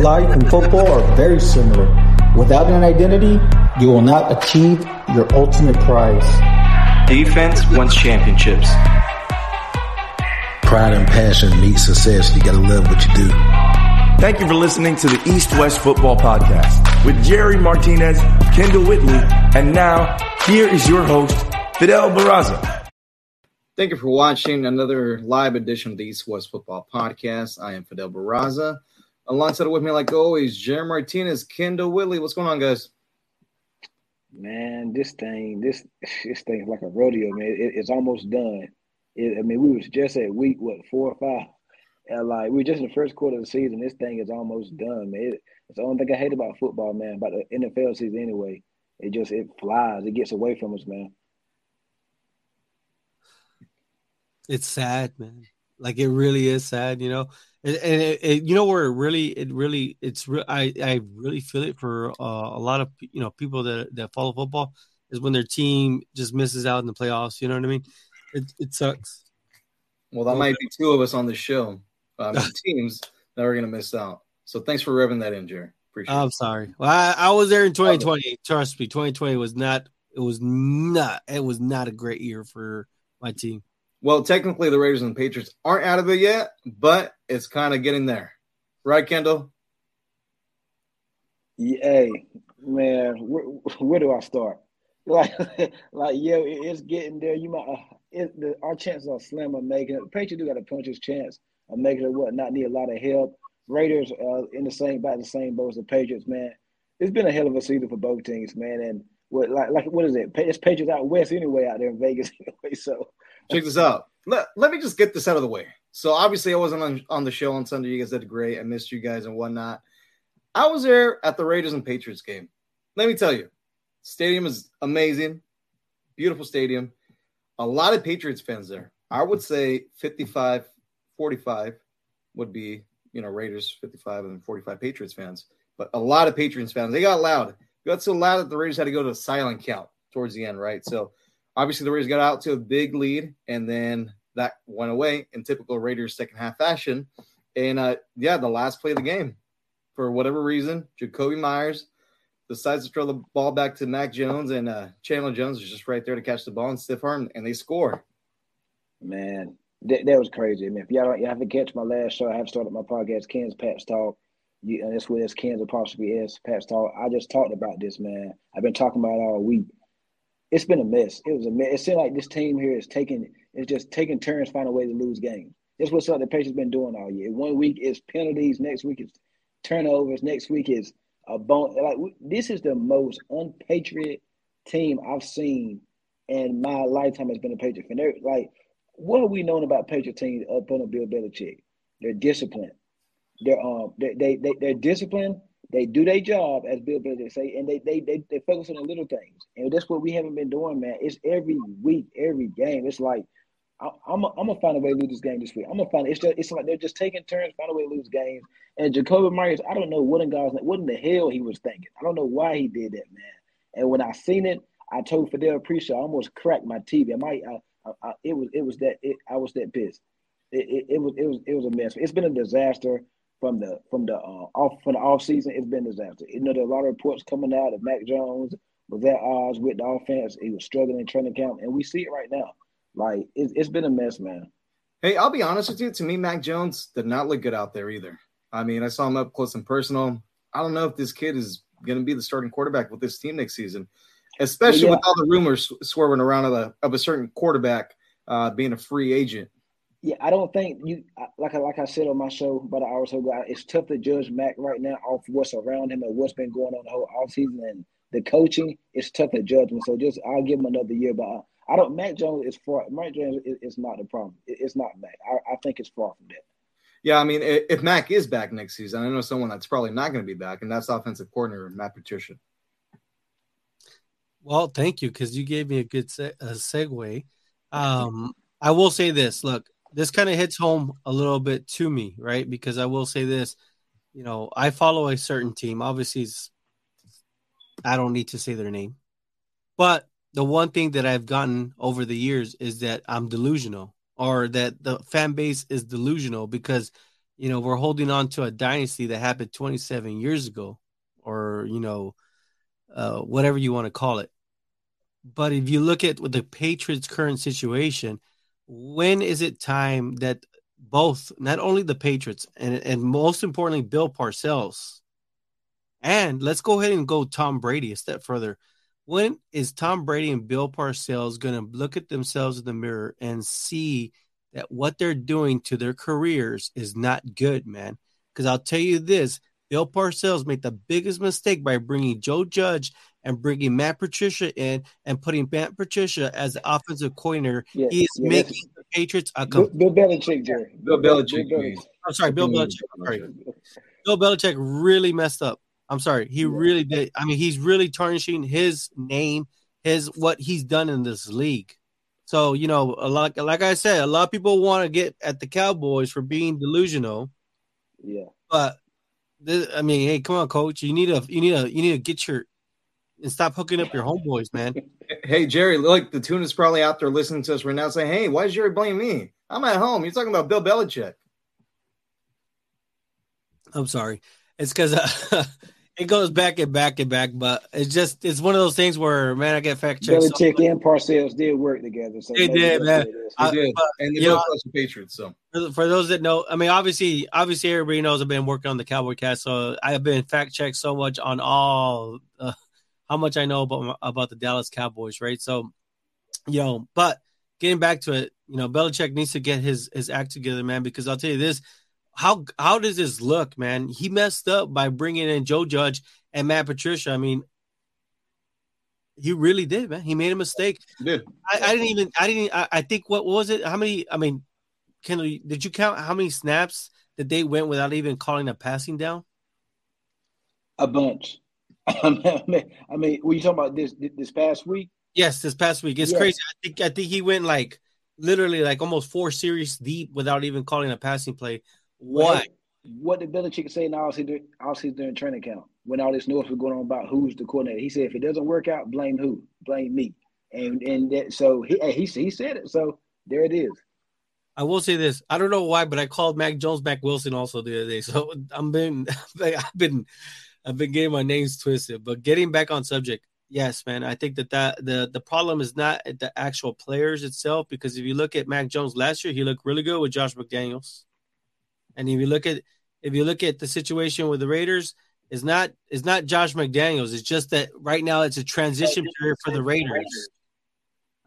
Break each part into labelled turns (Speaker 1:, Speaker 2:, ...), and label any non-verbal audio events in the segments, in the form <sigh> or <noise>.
Speaker 1: Life and football are very similar. Without an identity, you will not achieve your ultimate prize.
Speaker 2: Defense wins championships.
Speaker 3: Pride and passion meet success. You gotta love what you do.
Speaker 4: Thank you for listening to the East West Football Podcast with Jerry Martinez, Kendall Whitley, and now here is your host, Fidel Barraza.
Speaker 5: Thank you for watching another live edition of the East West Football Podcast. I am Fidel Barraza. Alongside with me, like always, Jerry Martinez, Kendall Whitley. What's going on, guys?
Speaker 6: Man, this thing, this this thing's like a rodeo, man. It, it's almost done. It, I mean, we was just at week what four or five, and like we are just in the first quarter of the season. This thing is almost done, man. It, it's the only thing I hate about football, man. About the NFL season, anyway. It just it flies. It gets away from us, man.
Speaker 7: It's sad, man. Like it really is sad, you know. And, and it, it, you know where it really, it really, it's real. I I really feel it for uh, a lot of you know people that that follow football is when their team just misses out in the playoffs. You know what I mean? It it sucks.
Speaker 5: Well, that might be two of us on the show. <laughs> Um, teams that are going to miss out. So thanks for revving that in, Jerry. Appreciate
Speaker 7: I'm
Speaker 5: it.
Speaker 7: sorry. Well, I, I was there in 2020. Trust me, 2020 was not. It was not. It was not a great year for my team.
Speaker 5: Well, technically, the Raiders and the Patriots aren't out of it yet, but it's kind of getting there, right, Kendall?
Speaker 6: Yeah, man, where, where do I start? <laughs> Like, like, yeah, it's getting there. You might, uh, it, the, our chances are slim of making it. The Patriots do got a puncher's chance of making it. What not need a lot of help. Raiders uh, in the same by the same boat as the Patriots. Man, it's been a hell of a season for both teams, man. And what like like what is it? It's Patriots out west anyway, out there in Vegas <laughs> anyway. So
Speaker 5: check this out. Let, let me just get this out of the way. So obviously I wasn't on, on the show on Sunday. You guys did great. I missed you guys and whatnot. I was there at the Raiders and Patriots game. Let me tell you, stadium is amazing, beautiful stadium. A lot of Patriots fans there. I would say 55, 45 would be, you know, Raiders 55 and 45 Patriots fans. But a lot of Patriots fans, they got loud. Got so loud that the Raiders had to go to a silent count towards the end, right? So obviously the Raiders got out to a big lead, and then that went away in typical Raiders second half fashion. And uh, yeah, the last play of the game, for whatever reason, Jakobi Meyers decides to throw the ball back to Mac Jones, and uh, Chandler Jones is just right there to catch the ball and stiff arm, and they score.
Speaker 6: Man, that, that was crazy. I mean, if y'all don't, you have to catch my last show, I have started my podcast, Ken's Pats Talk. And that's where this Kansas apostrophe is, Pats Talk. I just talked about this, man. I've been talking about it all week. It's been a mess. It was a mess. It seemed like this team here is taking, it's just taking turns, finding a way to lose games. That's what the Patriots been doing all year. One week is penalties, next week is turnovers, next week is a bone. Like this is the most unpatriot team I've seen in my lifetime. Has been a Patriot. They're, like, what have we known about Patriot teams up under Bill Belichick? They're disciplined. They're um they they, they they're disciplined. They do their job as Bill Belichick say, and they, they they they focus on the little things. And that's what we haven't been doing, man. It's every week, every game. It's like I, I'm a, I'm gonna find a way to lose this game this week. I'm gonna find it's just it's like they're just taking turns, find a way to lose games. And Jakobi Meyers, I don't know what in God's what in the hell he was thinking. I don't know why he did that, man. And when I seen it, I told Fidel Appreciate I almost cracked my TV. I might, I, I, it was it was that it, I was that pissed. It, it, it was it was it was a mess. It's been a disaster from the from the uh, off from the off season. It's been a disaster. You know, there are a lot of reports coming out that Mac Jones was at odds with the offense. He was struggling in training camp, and we see it right now. Like it's, it's been a mess, man.
Speaker 5: Hey, I'll be honest with you. To me, Mac Jones did not look good out there either. I mean, I saw him up close and personal. I don't know if this kid is going to be the starting quarterback with this team next season, especially yeah. with all the rumors swerving around of a of a certain quarterback uh, being a free agent.
Speaker 6: Yeah, I don't think you like like I said on my show about an hour or so ago. It's tough to judge Mac right now off what's around him and what's been going on the whole offseason and the coaching. It's tough to judge him. So just I'll give him another year, but I don't. Mac Jones is far. Mac Jones is, is not the problem. It's not Mac. I, I think it's far from that.
Speaker 5: Yeah, I mean, if Mac is back next season, I know someone that's probably not going to be back, and that's offensive coordinator Matt Patricia.
Speaker 7: Well, thank you because you gave me a good se- a segue. Um, I will say this: look, this kind of hits home a little bit to me, right? Because I will say this: you know, I follow a certain team. Obviously, I don't need to say their name, but the one thing that I've gotten over the years is that I'm delusional or that the fan base is delusional because you know we're holding on to a dynasty that happened 27 years ago or you know uh, whatever you want to call it but if you look at the patriots current situation when is it time that both not only the patriots and, and most importantly bill parcells and let's go ahead and go tom brady a step further when is Tom Brady and Bill Parcells going to look at themselves in the mirror and see that what they're doing to their careers is not good, man? Because I'll tell you this Bill Parcells made the biggest mistake by bringing Joe Judge and bringing Matt Patricia in and putting Matt Patricia as the offensive coordinator. Yes, he is yes. making the Patriots a
Speaker 6: Bill, Bill Belichick, Jerry.
Speaker 5: Bill, Bill Belichick. Bill,
Speaker 7: I'm sorry, Bill mm-hmm. Belichick. Sorry. Bill Belichick really messed up. I'm sorry. He really did. I mean, he's really tarnishing his name, his what he's done in this league. So, you know, a lot like I said, a lot of people want to get at the Cowboys for being delusional.
Speaker 6: Yeah.
Speaker 7: But this, I mean, hey, come on, coach. You need to you need to you need to get your and stop hooking up your homeboys, man.
Speaker 5: Hey, Jerry, look, the tune is probably out there listening to us right now saying, Hey, why is Jerry blaming me? I'm at home. You're talking about Bill Belichick.
Speaker 7: I'm sorry. It's because uh, <laughs> it goes back and back and back, but it's just it's one of those things where man, I get fact checked.
Speaker 6: Belichick so and Parcells did work together, so
Speaker 7: they did, man.
Speaker 5: They did, but, and they both the Patriots. So
Speaker 7: for, those that know, I mean, obviously, obviously, everybody knows I've been working on the Cowboy Cast, so I have been fact checked so much on all uh, how much I know about about the Dallas Cowboys, right? So, you know, but getting back to it, you know, Belichick needs to get his his act together, man, because I'll tell you this how how does this look, man? He messed up by bringing in Joe Judge and Matt Patricia. I mean, he really did, man. He made a mistake.
Speaker 5: Did
Speaker 7: I, I, didn't even I didn't I, I, think what, what was it? How many? I mean, Kendall, did you count how many snaps that they went without even calling a passing down?
Speaker 6: A bunch. <laughs> I mean, I mean, were you talking about this this past week?
Speaker 7: Yes, this past week. It's yes. crazy. I think I think he went like literally like almost four series deep without even calling a passing play what?
Speaker 6: What did Belichick say now? Obviously, during training camp when all this noise was going on about who's the coordinator. He said, if it doesn't work out, blame who? Blame me. And and that, so he, he he said it. So there it is.
Speaker 7: I will say this. I don't know why, but I called Mac Jones Mac Wilson also the other day. <laughs> So I'm been <laughs> I've been I've been getting my names twisted. But getting back on subject, yes, man. I think that, that the the problem is not the actual players itself because if you look at Mac Jones last year, he looked really good with Josh McDaniels. And if you look at if you look at the situation with the Raiders, it's not it's not Josh McDaniels. It's just that right now it's a transition period for the Raiders.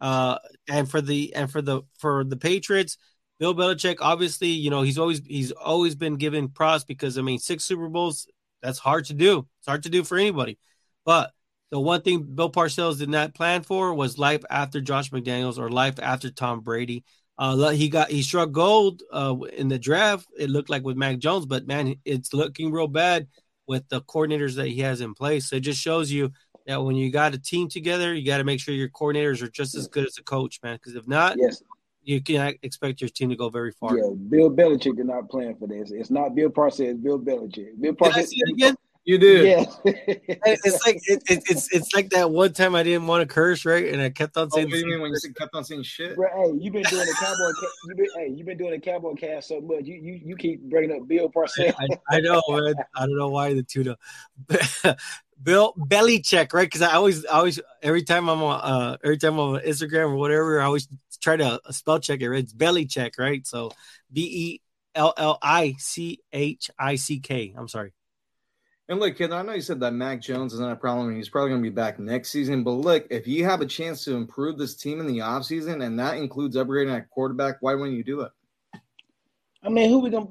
Speaker 7: Uh, and for the and for the for the Patriots, Bill Belichick, obviously, you know, he's always he's always been given props because I mean, six Super Bowls, that's hard to do. It's hard to do for anybody. But the one thing Bill Parcells did not plan for was life after Josh McDaniels or life after Tom Brady. Uh, he got he struck gold uh, in the draft. It looked like with Mac Jones, but man, it's looking real bad with the coordinators that he has in place. So it just shows you that when you got a team together, you got to make sure your coordinators are just as good as a coach, man. Because if not,
Speaker 6: yes.
Speaker 7: You can't expect your team to go very far.
Speaker 6: Yeah, Bill Belichick did not plan for this. It's not Bill Parcells, it's Bill Belichick. Bill Parcells.
Speaker 7: again?
Speaker 5: You did.
Speaker 6: Yeah. <laughs>
Speaker 7: it's like it, it, it's it's like that one time I didn't want to curse, right? And I kept on saying.
Speaker 5: Oh, you mean when you kept on saying shit?
Speaker 6: Bro, hey, you've been doing the cowboy. you been, hey, you've been doing the cowboy cast so much. You you, you keep bringing up Bill Parcells.
Speaker 7: I, I, know, man. I don't know why the two. <laughs> Bill Belichick, right? Because I always, I always, every time I'm on, uh, every time I'm on Instagram or whatever, I always try to uh, spell check it. It's belly check, right? So B E L L I C H I C K. I'm sorry.
Speaker 5: And look, kid, I know you said that Mac Jones is not a problem. and He's probably going to be back next season. But look, if you have a chance to improve this team in the offseason, and that includes upgrading at quarterback, why wouldn't you do it?
Speaker 6: I mean, who we gonna?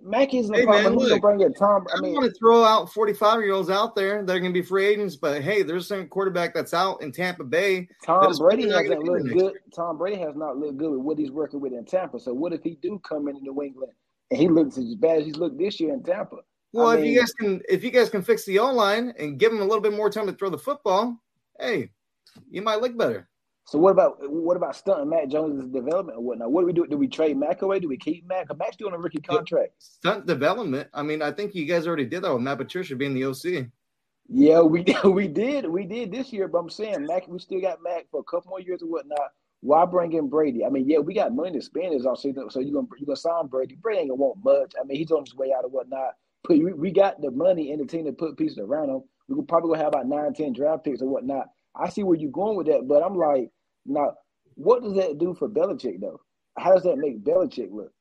Speaker 6: Mac isn't a
Speaker 5: Hey,
Speaker 6: problem.
Speaker 5: man,
Speaker 6: Who's gonna
Speaker 5: look,
Speaker 6: bring it? Tom.
Speaker 5: I
Speaker 6: mean,
Speaker 5: want to throw out 45 year olds out there that are going to be free agents, but hey, there's some quarterback that's out in Tampa Bay.
Speaker 6: Tom Brady hasn't looked good. Tom Brady has not looked good with what he's working with in Tampa. So what if he do come into New England and he looks as bad as he's looked this year in Tampa?
Speaker 5: Well,
Speaker 6: I
Speaker 5: if
Speaker 6: mean,
Speaker 5: you guys can, if you guys can fix the O line and give him a little bit more time to throw the football, hey, you might look better.
Speaker 6: So what about what about stunting Mac Jones' development or whatnot? What do we do? Do we trade Mac away? Do we keep Mac? Mac's doing a rookie contract.
Speaker 5: Stunt development. I mean, I think you guys already did that with Matt Patricia being the OC.
Speaker 6: Yeah, we <laughs> we did we did this year, but I'm saying Mac, we still got Mac for a couple more years or whatnot. Why bring in Brady? I mean, yeah, we got money to spend this offseason, so you gonna you gonna sign Brady? Brady ain't gonna want much. I mean, he's on his way out or whatnot. But we, we got the money and the team to put pieces around him. We could probably gonna have about nine, ten draft picks or whatnot. I see where you're going with that, but I'm like, now, what does that do for Belichick though? How does that make Belichick look?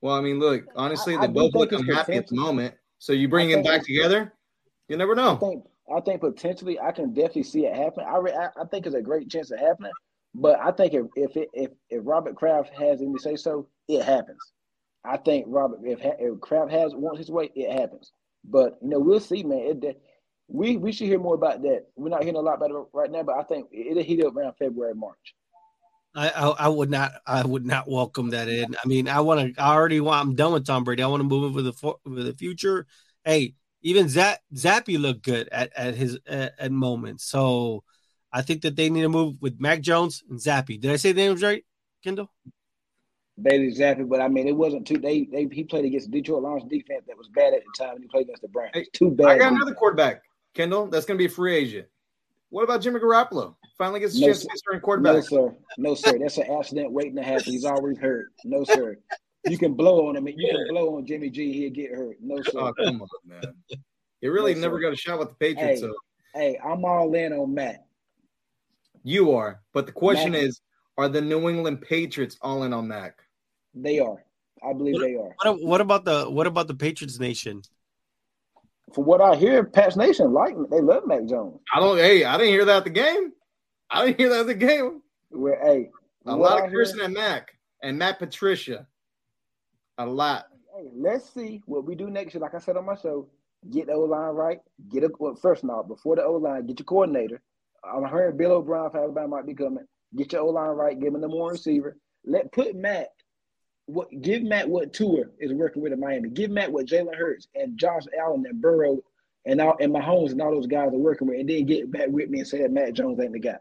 Speaker 5: Well, I mean, look, honestly,
Speaker 6: I-
Speaker 5: they
Speaker 6: I
Speaker 5: both look unhappy at the moment. So you bring
Speaker 6: I
Speaker 5: them back together, you never
Speaker 6: I
Speaker 5: know.
Speaker 6: think I think potentially I can definitely see it happen. I re, I, I think it's a great chance of happening, but I think if if it, if if Robert Kraft has any say so, it happens. I think Robert if if Kraft has wants his way, it happens. But you know we'll see, man. It, we we should hear more about that. We're not hearing a lot about it right now, but I think it'll heat up around February March.
Speaker 7: I, I I would not I would not welcome that in. I mean, I want to. I already want. I'm done with Tom Brady. I want to move it for the for, for the future. Hey, even Zap Zappe looked good at at his at, at moments. So I think that they need to move with Mac Jones and Zappe. Did I say the names right, Kendall?
Speaker 6: Bailey Zappe, but I mean it wasn't too. They they he played against the Detroit Lions defense that was bad at the time, and he played against the Browns.
Speaker 5: Hey,
Speaker 6: Too bad.
Speaker 5: I got
Speaker 6: defense.
Speaker 5: another quarterback, Kendall. That's going to be a free agent. What about Jimmy Garoppolo? Finally gets a
Speaker 6: No,
Speaker 5: chance
Speaker 6: sir.
Speaker 5: to be starting
Speaker 6: No,
Speaker 5: quarterback.
Speaker 6: sir. No, sir. That's an accident waiting to happen. He's always hurt. No, sir. You can blow on him. You can blow on Jimmy G. He'll get hurt. No, sir.
Speaker 5: Oh, come on, man. You really
Speaker 6: No,
Speaker 5: never
Speaker 6: sir.
Speaker 5: got a shot with the Patriots,
Speaker 6: Hey.
Speaker 5: so
Speaker 6: Hey, I'm all in on Matt.
Speaker 5: you are. But the question
Speaker 6: Mac-
Speaker 5: is, are the New England Patriots all in on Mac?
Speaker 6: They are. I believe they are.
Speaker 7: What what about the what about the Patriots Nation?
Speaker 6: From what I hear, Pat's Nation like they love Mac Jones.
Speaker 5: I don't. Hey, I didn't hear that at the game. I didn't hear that at the game.
Speaker 6: Where hey,
Speaker 5: A lot
Speaker 6: I
Speaker 5: of cursing at Mac and Matt Patricia. A lot.
Speaker 6: Hey, let's see what we do next year. Like I said on my show, get the O line right. Get a well, first now before the O line, get your coordinator. I'm hearing Bill O'Brien from Alabama might be coming. Get your O line right. Give him the more receiver. Let put Matt. What give Matt what Tua is working with in Miami. Give Matt what Jalen Hurts and Josh Allen and Burrow and all and Mahomes and all those guys are working with, and then get back with me and say that Matt Jones ain't the guy.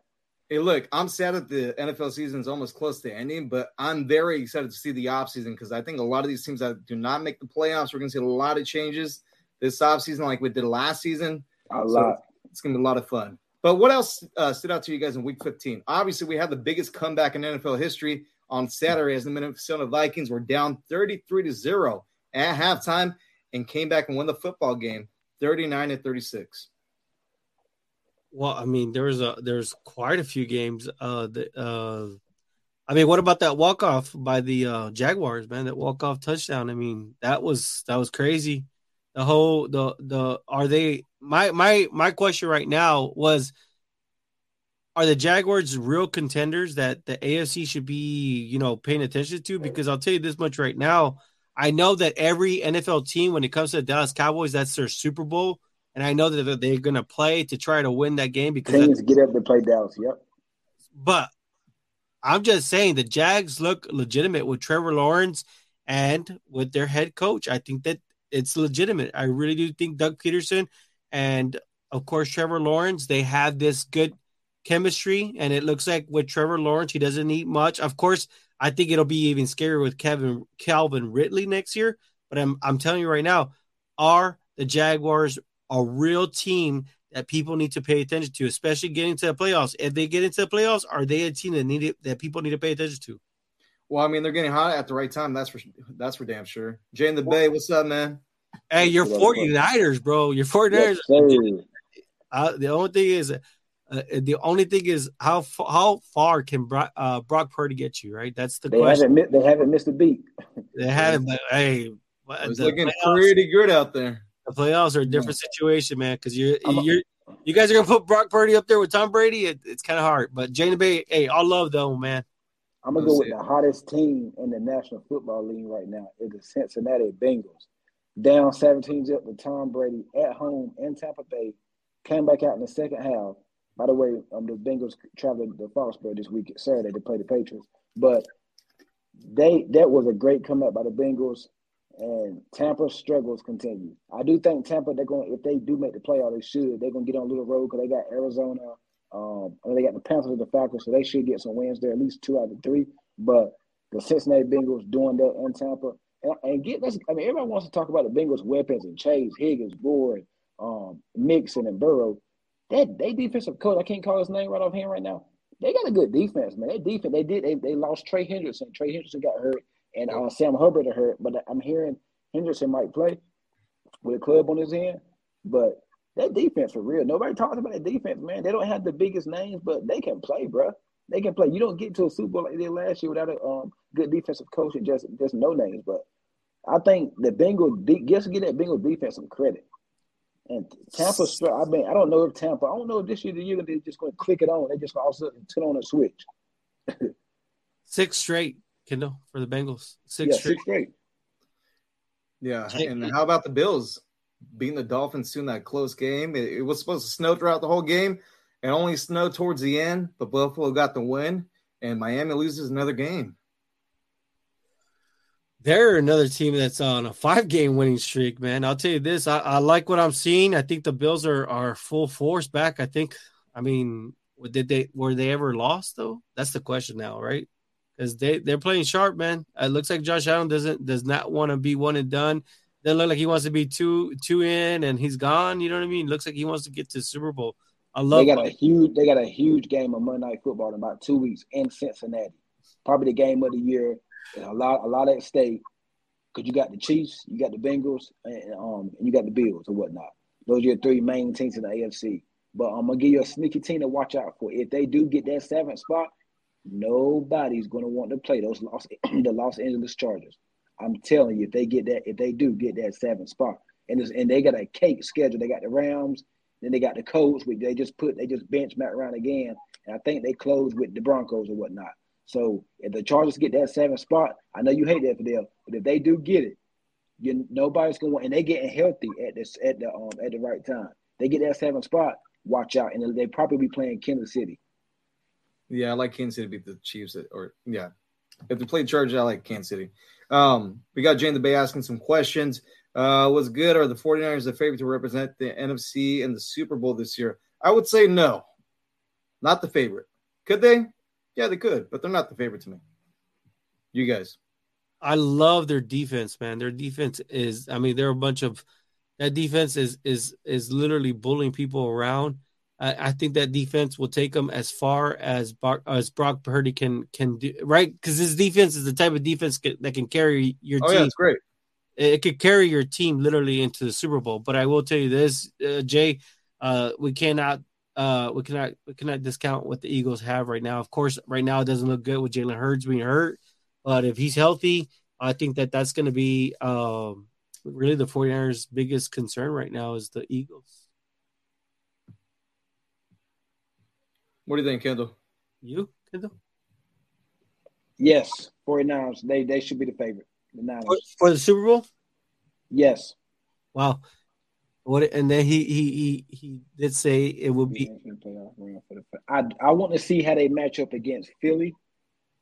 Speaker 5: Hey, look, I'm sad that the NFL season is almost close to ending, but I'm very excited to see the offseason because I think a lot of these teams that do not make the playoffs, we're going to see a lot of changes this offseason, like we did last season.
Speaker 6: A
Speaker 5: So
Speaker 6: lot.
Speaker 5: It's going to be a lot of fun. But what else uh, stood out to you guys in week 15? Obviously, we had the biggest comeback in NFL history on Saturday as the Minnesota Vikings were down 33 to 0 at halftime and came back and won the football game 39 to 36.
Speaker 7: Well, I mean, there's a there's quite a few games. Uh, the, uh, I mean, what about that walk off by the uh, Jaguars, man? That walk off touchdown. I mean, that was that was crazy. The whole the the are they my my my question right now was are the Jaguars real contenders that the AFC should be, you know, paying attention to? Because I'll tell you this much right now. I know that every NFL team, when it comes to the Dallas Cowboys, that's their Super Bowl. And I know that they're going to play to try to win that game because
Speaker 6: Teams get up to play Dallas. Yep.
Speaker 7: but I'm just saying the Jags look legitimate with Trevor Lawrence and with their head coach. I think that it's legitimate. I really do think Doug Pederson and of course Trevor Lawrence, they have this good chemistry. And it looks like with Trevor Lawrence, he doesn't need much. Of course, I think it'll be even scarier with Kevin Calvin Ridley next year. But I'm I'm telling you right now, are the Jaguars a real team that people need to pay attention to, especially getting to the playoffs. If they get into the playoffs, are they a team that need it, that people need to pay attention to?
Speaker 5: Well, I mean, they're getting hot at the right time. That's for that's for damn sure. Jay in the Bay, what's up, man?
Speaker 7: Hey, you're
Speaker 6: What up,
Speaker 7: 49ers, bro. You're 49ers.
Speaker 6: Yes.
Speaker 7: Uh, the only thing is, Uh, the only thing is how fa- how far can Brock, uh, Brock Purdy get you? Right, that's the
Speaker 6: They
Speaker 7: question.
Speaker 6: haven't they haven't missed a beat.
Speaker 7: They haven't, but hey,
Speaker 5: It's looking
Speaker 7: playoffs,
Speaker 5: pretty good out there.
Speaker 7: the playoffs are a different situation, man. Because you're
Speaker 6: I'm
Speaker 7: you're you guys are gonna put Brock Purdy up there with Tom Brady. It, it's kind of hard, but Jane Bay, hey, all love though, man.
Speaker 6: I'm gonna go with the hottest team in the National Football League right now is the Cincinnati Bengals. Down 17 up to Tom Brady at home in Tampa Bay. Came back out in the second half. By the way, um, the Bengals traveled to Foxborough this week Saturday to play the Patriots. But they that was a great comeback by the Bengals, and Tampa's struggles continue. I do think Tampa they're going if they do make the playoff, they should. They're gonna get on a little road because they got Arizona. Um, and they got the Panthers and the Falcons, so they should get some wins there, at least two out of three. But the Cincinnati Bengals doing that in Tampa, and, and get this. I mean, everybody wants to talk about the Bengals' weapons and Chase, Higgins, Ward, um, Mixon, and Burrow. That they defensive coach, I can't call his name right off hand right now. They got a good defense, man. They defense, they did. They, they lost Trey Hendrickson. Trey Hendrickson got hurt, and uh, Sam Hubbard are hurt. But I'm hearing Hendrickson might play with a club on his hand. But that defense for real. Nobody talks about that defense, man. They don't have the biggest names, but they can play, bro. They can play. You don't get to a Super Bowl like they did last year without a um, good defensive coach and just just no names. But I think the Bengals de- just get that Bengals defense some credit. And Tampa, str- I mean, I don't know if Tampa. I don't know if this year the year they're just going to click it on. They just all of a sudden turn on a switch. <laughs>
Speaker 7: Six straight, Kendall, for the Bengals. Six
Speaker 6: yeah,
Speaker 7: straight.
Speaker 6: six straight.
Speaker 5: Yeah, and how about the Bills beating the Dolphins in that close game? It, it was supposed to snow throughout the whole game, and only snowed towards the end. But Buffalo got the win, and Miami loses another game.
Speaker 7: They're another team that's on a five game winning streak, man. I'll tell you this. I, I like what I'm seeing. I think the Bills are are full force back. I think I mean did they were they ever lost though? That's the question now, right? Because they, they're playing sharp, man. It looks like Josh Allen doesn't does not want to be one and done. Doesn't look like he wants to be two two in and he's gone. You know what I mean? Looks like he wants to get to Super Bowl. I love
Speaker 6: They got a huge. They got a huge game of Monday Night Football in about two weeks in Cincinnati. Probably the game of the year. A lot, a lot at stake. Because you got the Chiefs, you got the Bengals, and um, and you got the Bills or whatnot. Those are your three main teams in the AFC. But I'm gonna give you a sneaky team to watch out for. If they do get that seventh spot, nobody's gonna want to play those Los, <clears throat> the Los Angeles Chargers. I'm telling you, if they get that, if they do get that seventh spot, and and they got a cake schedule. They got the Rams, then they got the Colts, which they just put they just bench Matt Ryan again, and I think they close with the Broncos or whatnot. So if the Chargers get that seventh spot, I know you hate that for them, but if they do get it, you nobody's gonna and they getting healthy at this at the um at the right time. They get that seventh spot, watch out, and they probably be playing Kansas City.
Speaker 5: Yeah, I like Kansas City beat the Chiefs. Or yeah, if they play Chargers, I like Kansas City. Um, we got Jane the Bay asking some questions. Uh, was good? Are the 49ers the favorite to represent the NFC in the Super Bowl this year? I would say no, not the favorite. Could they? Yeah, they could, but they're not the favorite to me. You guys,
Speaker 7: I love their defense, man. Their defense is, I mean, they're a bunch of that defense is is is literally bullying people around. I, I think that defense will take them as far as Brock, as Brock Purdy can can do, right? Because his defense is the type of defense that can carry your
Speaker 5: oh
Speaker 7: team.
Speaker 5: yeah, it's great.
Speaker 7: it could carry your team literally into the Super Bowl. But I will tell you this, uh, Jay, uh, we cannot uh, we cannot we cannot discount what the Eagles have right now. Of course, right now it doesn't look good with Jalen Hurts being hurt, but if he's healthy, I think that that's going to be um, really the 49ers' biggest concern right now is the Eagles.
Speaker 5: What do you think, Kendall?
Speaker 7: You, Kendall?
Speaker 6: Yes, 49ers, they they should be the favorite. The Niners.
Speaker 7: For, for the Super Bowl?
Speaker 6: Yes.
Speaker 7: Wow. What and then he he he he did say it would be
Speaker 6: I I want to see how they match up against Philly.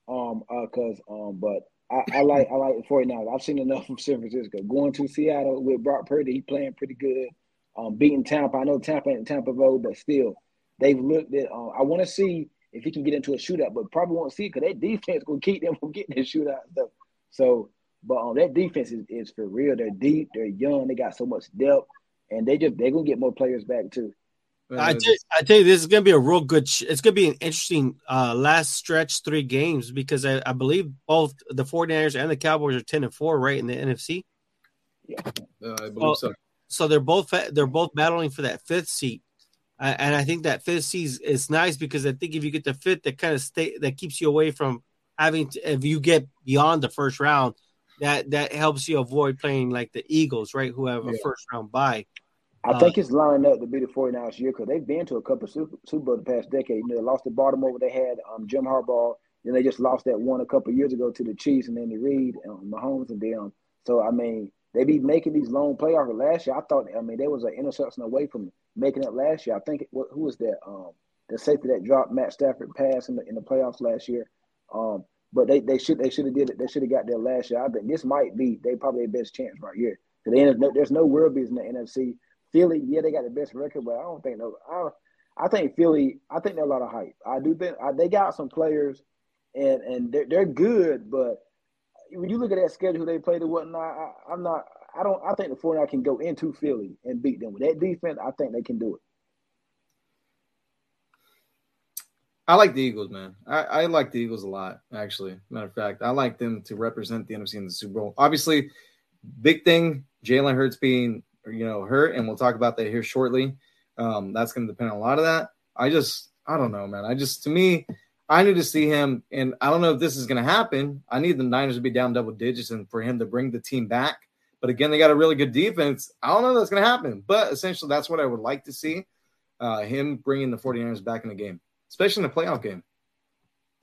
Speaker 6: Um uh cause um but I, I like I like the 49ers. I've seen enough from San Francisco. Going to Seattle with Brock Purdy, he playing pretty good. Um beating Tampa. I know Tampa ain't Tampa Road, but still they've looked at uh, I want to see if he can get into a shootout, but probably won't see it because that defense gonna keep them from getting in shootout. So but um, that defense is, is for real. They're deep, they're young, they got so much depth, and they just they're gonna get more players back too.
Speaker 7: I tell, I tell you, this is going to be a real good. Sh- it's going to be an interesting uh, last stretch three games because I, I believe both the 49ers and the Cowboys are ten and four, right in the NFC.
Speaker 6: Yeah,
Speaker 5: uh, I believe so.
Speaker 7: So they're both they're both battling for that fifth seat. and I think that fifth seed is nice because I think if you get the fifth, that kind of stay that keeps you away from having to, if you get beyond the first round, that that helps you avoid playing like the Eagles, right? Who have a yeah. first round bye.
Speaker 6: I uh, think it's lined up to be the 49ers year because they've been to a couple of Super, Super Bowl the past decade. You know, they lost to Baltimore they had um, Jim Harbaugh. Then they just lost that one a couple years ago to the Chiefs and then the Reid, um, Mahomes and them. So I mean, they be making these long playoffs. Last year, I thought, I mean, there was an interception away from making it last year. I think, what, who was that? Um, the safety that dropped Matt Stafford pass in the in the playoffs last year. Um, but they, they should they should have did it. They should have got there last year. I bet this might be they probably the best chance right here. there's no world beats in the NFC. Philly, yeah, they got the best record, but I don't think no. I, I think Philly. I think they're a lot of hype. I do think I, they got some players, and and they're, they're good, but when you look at that schedule they played and whatnot, I, I'm not. I don't. I think the 49 can go into Philly and beat them with that defense. I think they can do it.
Speaker 5: I like the Eagles, man. I, I like the Eagles a lot, actually. Matter of fact, I like them to represent the NFC in the Super Bowl. Obviously, big thing, Jalen Hurts being you know hurt, and we'll talk about that here shortly. Um, that's going to depend on a lot of that. I just, I don't know, man. I just, to me, I need to see him, and I don't know if this is going to happen. I need the Niners to be down double digits and for him to bring the team back. But again, they got a really good defense. I don't know if that's going to happen, but essentially, that's what I would like to see uh, him bringing the 49ers back in the game, especially in the playoff game.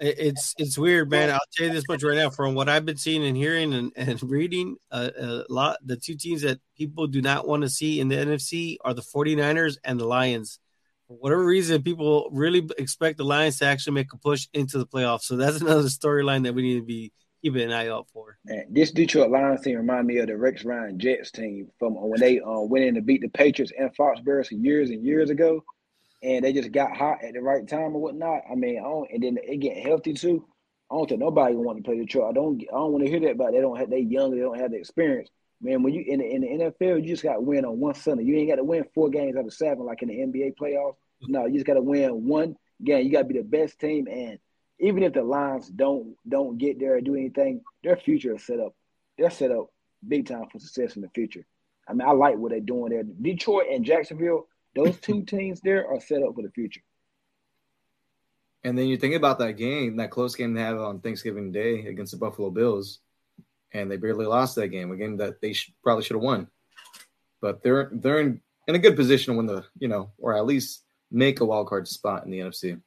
Speaker 7: It's it's weird, man. I'll tell you this much right now. From what I've been seeing and hearing and, and <laughs> reading, uh, a lot the two teams that people do not want to see in the NFC are the 49ers and the Lions for whatever reason, people really expect the Lions to actually make a push into the playoffs. So that's <laughs> another storyline that we need to be keeping an eye out for.
Speaker 6: Man, this Detroit Lions team remind me of the Rex Ryan Jets team from when they uh, went in to beat the Patriots and Foxborough years and years ago, and they just got hot at the right time or whatnot. I mean, I and then it get healthy too. I don't think nobody want to play Detroit. I don't. I don't want to hear that about they don't have they young. They don't have the experience. Man, when you in the, in the NFL, you just got to win on one Sunday. You ain't got to win four games out of seven like in the NBA playoffs. No, you just got to win one game. You got to be the best team, and even if the Lions don't don't get there or do anything, their future is set up. They're set up big time for success in the future. I mean, I like what they're doing there. Detroit and Jacksonville, those two teams there are set up for the future.
Speaker 5: And then you think about that game, that close game they had on Thanksgiving Day against the Buffalo Bills and they barely lost that game, a game that they probably should have won. But they're they're in, in a good position to win the you know, or at least make a wild card spot in the NFC.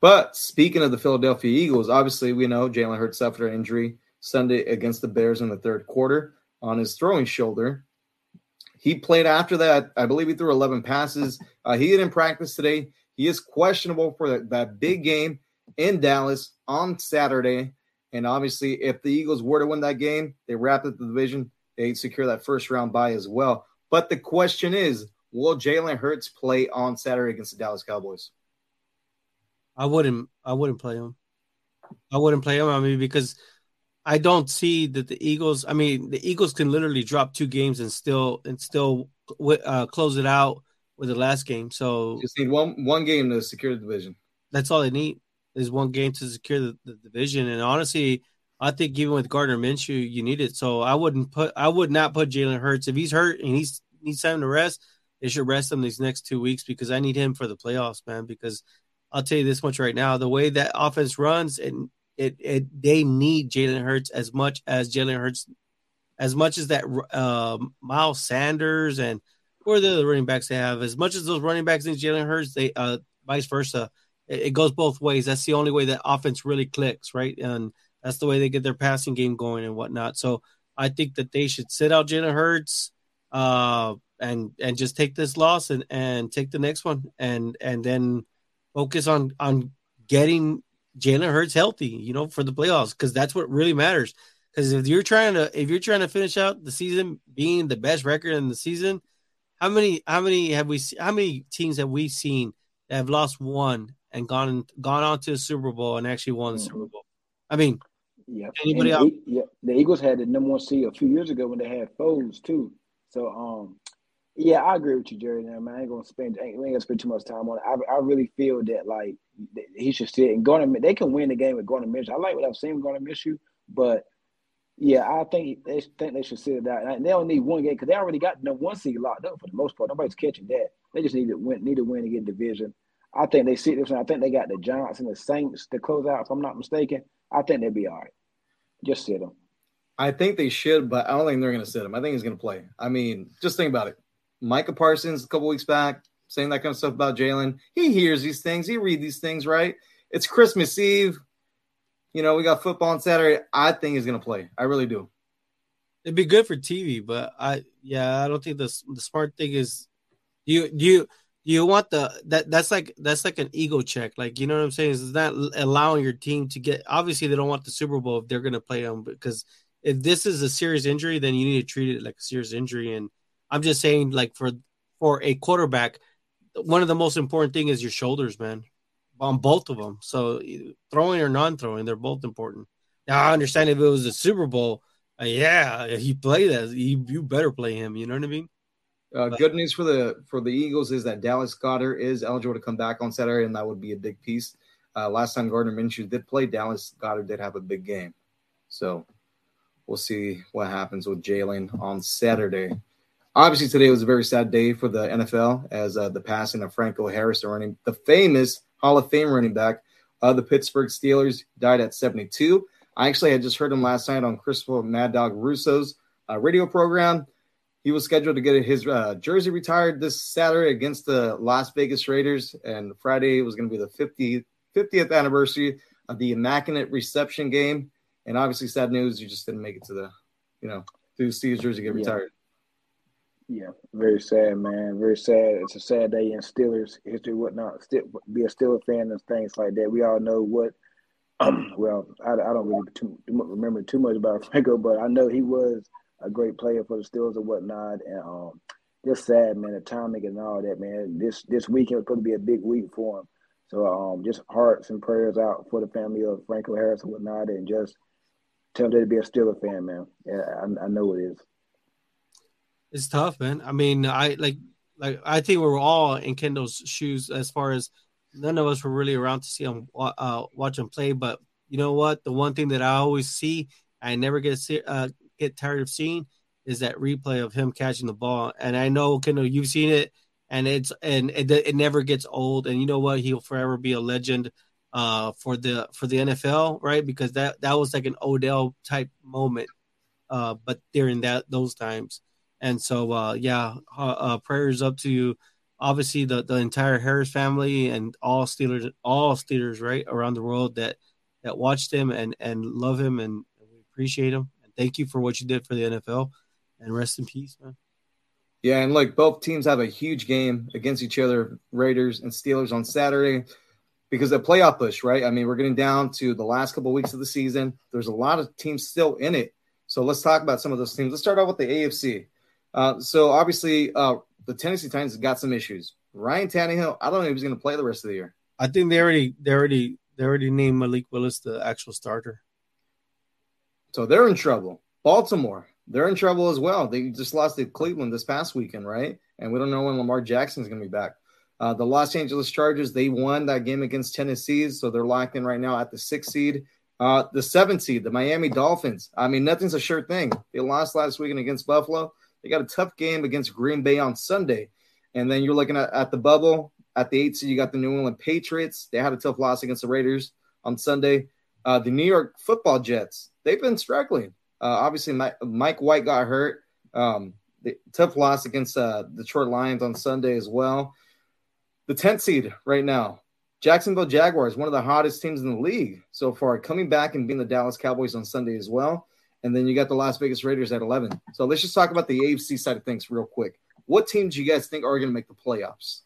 Speaker 5: But speaking of the Philadelphia Eagles, obviously we know Jalen Hurts suffered an injury Sunday against the Bears in the third quarter on his throwing shoulder. He played after that. I believe he threw 11 passes. Uh, he didn't practice today. He is questionable for that, that big game in Dallas on Saturday. And obviously, if the Eagles were to win that game, they wrap up the division. They secure that first round bye as well. But the question is, will Jalen Hurts play on Saturday against the Dallas Cowboys?
Speaker 7: I wouldn't. I wouldn't play him. I wouldn't play him. I mean, because I don't see that the Eagles. I mean, the Eagles can literally drop two games and still and still uh, close it out with the last game. So
Speaker 5: just need one one game to secure the division.
Speaker 7: That's all they need is one game to secure the, the, division. And honestly, I think even with Gardner Minshew, you need it. So I wouldn't put, I would not put Jalen Hurts if he's hurt and he's needs time to rest. They should rest him these next two weeks because I need him for the playoffs, man. Because I'll tell you this much right now: the way that offense runs, and it, it they need Jalen Hurts as much as Jalen Hurts, as much as that uh, Miles Sanders and or the running backs they have, as much as those running backs need Jalen Hurts, they uh, vice versa it, goes both ways. That's the only way that offense really clicks, right? And that's the way they get their passing game going and whatnot. So I think that they should sit out Jalen Hurts, uh, and and just take this loss and and take the next one and and then focus on on getting Jalen Hurts healthy, you know, for the playoffs because that's what really matters. Because if you're trying to if you're trying to finish out the season being the best record in the season, how many how many have we how many teams have we seen that have lost one and gone gone on to the Super Bowl and actually won the mm-hmm. Super Bowl. I mean,
Speaker 6: yeah. Anybody else? Yeah, the Eagles had the number one seed a few years ago when they had Foles too. So, um, yeah, I agree with you, Jerry. Now, man, I ain't gonna spend ain't, ain't gonna spend too much time on it. I, I really feel that like he should sit and Gardner. They can win the game with Gardner Minshew. I like what I've seen with Gardner Minshew, but Yeah, I think they think they should sit it out. And they don't need one game because they already got the one seed locked up for the most part. Nobody's catching that. They just need to win, need to win and get division. I think they sit this. I think they got the Giants and the Saints to close out. If I'm not mistaken, I think they'll be all right. Just sit them.
Speaker 5: I think they should, but I don't think they're going to sit him. I think he's going to play. I mean, just think about it. Micah Parsons a couple weeks back saying that kind of stuff about Jalen. He hears these things. He read these things, right? It's Christmas Eve. You know, we got football on Saturday. I think he's going to play. I really do.
Speaker 7: It'd be good for TV, but I yeah, I don't think the the smart thing is you you you want the that that's like that's like an ego check. Like you know what I'm saying? Is not allowing your team to get. Obviously, they don't want the Super Bowl if they're going to play them because if this is a serious injury, then you need to treat it like a serious injury. And I'm just saying, like for for a quarterback, one of the most important thing is your shoulders, man, on both of them. So throwing or non-throwing, they're both important. Now I understand if it was a Super Bowl, uh, yeah, he play that, you, you better play him. You know what I mean?
Speaker 5: Uh, good news for the for the Eagles is that Dallas Goedert is eligible to come back on Saturday, and that would be a big piece. Uh, last time Gardner Minshew did play, Dallas Goedert did have a big game, so we'll see what happens with Jalen on Saturday. Obviously, today was a very sad day for the NFL as uh, the passing of Franco Harris, the running, the famous Hall of Fame running back of the Pittsburgh Steelers, died at 72. I actually had just heard him last night on Christopher Mad Dog Russo's uh, radio program. He was scheduled to get his uh, jersey retired this Saturday against the Las Vegas Raiders, and Friday was going to be the 50, 50th anniversary of the Immaculate Reception game. And obviously, sad news, you just didn't make it to the, you know, to see his jersey get
Speaker 6: yeah.
Speaker 5: retired.
Speaker 6: Yeah, very sad, man. Very sad. It's a sad day in Steelers history, whatnot. Still, be a Steelers fan and things like that. We all know what. Um, <clears throat> well, I, I don't really too, remember too much about <laughs> Franco, but I know he was a great player for the Steelers and whatnot. And um, just sad, man. The timing and all that, man. This this weekend was going to be a big week for him. So um, just hearts and prayers out for the family of Franco Harris and whatnot, and just tell them to be a Steelers fan, man. Yeah, I, I know it is.
Speaker 7: It's tough, man. I mean, I like like I think we are all in Kendall's shoes as far as none of us were really around to see him uh, watch him play. But you know what? The one thing that I always see, I never get uh, get tired of seeing, is that replay of him catching the ball. And I know Kendall, you've seen it, and it's and it, it never gets old. And you know what? He'll forever be a legend uh, for the for the NFL, right? Because that that was like an Odell type moment, uh, but during that those times. And so, uh, yeah, uh, uh, prayers up to obviously the, the entire Harris family and all Steelers, all Steelers, right around the world that that watched him and and love him and, and we appreciate him. And thank you for what you did for the NFL. And rest in peace, man.
Speaker 5: Yeah, and like both teams have a huge game against each other, Raiders and Steelers on Saturday, because the playoff push, right? I mean, we're getting down to the last couple of weeks of the season. There's a lot of teams still in it. So let's talk about some of those teams. Let's start out with the AFC. Uh, so obviously, uh, the Tennessee Titans got some issues. Ryan Tannehill, I don't know if he's going to play the rest of the year.
Speaker 7: I think they already, they already, they already named Malik Willis the actual starter.
Speaker 5: So they're in trouble. Baltimore, they're in trouble as well. They just lost to Cleveland this past weekend, right? And we don't know when Lamar Jackson is going to be back. Uh, the Los Angeles Chargers, they won that game against Tennessee, so they're locked in right now at the sixth seed. Uh, the seventh seed, the Miami Dolphins. I mean, nothing's a sure thing. They lost last weekend against Buffalo. They got a tough game against Green Bay on Sunday. And then you're looking at, at the bubble. At the eight seed, you got the New England Patriots. They had a tough loss against the Raiders on Sunday. Uh, the New York Football Jets, they've been struggling. Uh, obviously, Mike, Mike, White got hurt. Um, the tough loss against uh, Detroit Lions on Sunday as well. The 10th seed right now, Jacksonville Jaguars, one of the hottest teams in the league so far, coming back and being the Dallas Cowboys on Sunday as well. And then you got the Las Vegas Raiders at 11. So let's just talk about the AFC side of things real quick. What teams do you guys think are going to make the playoffs?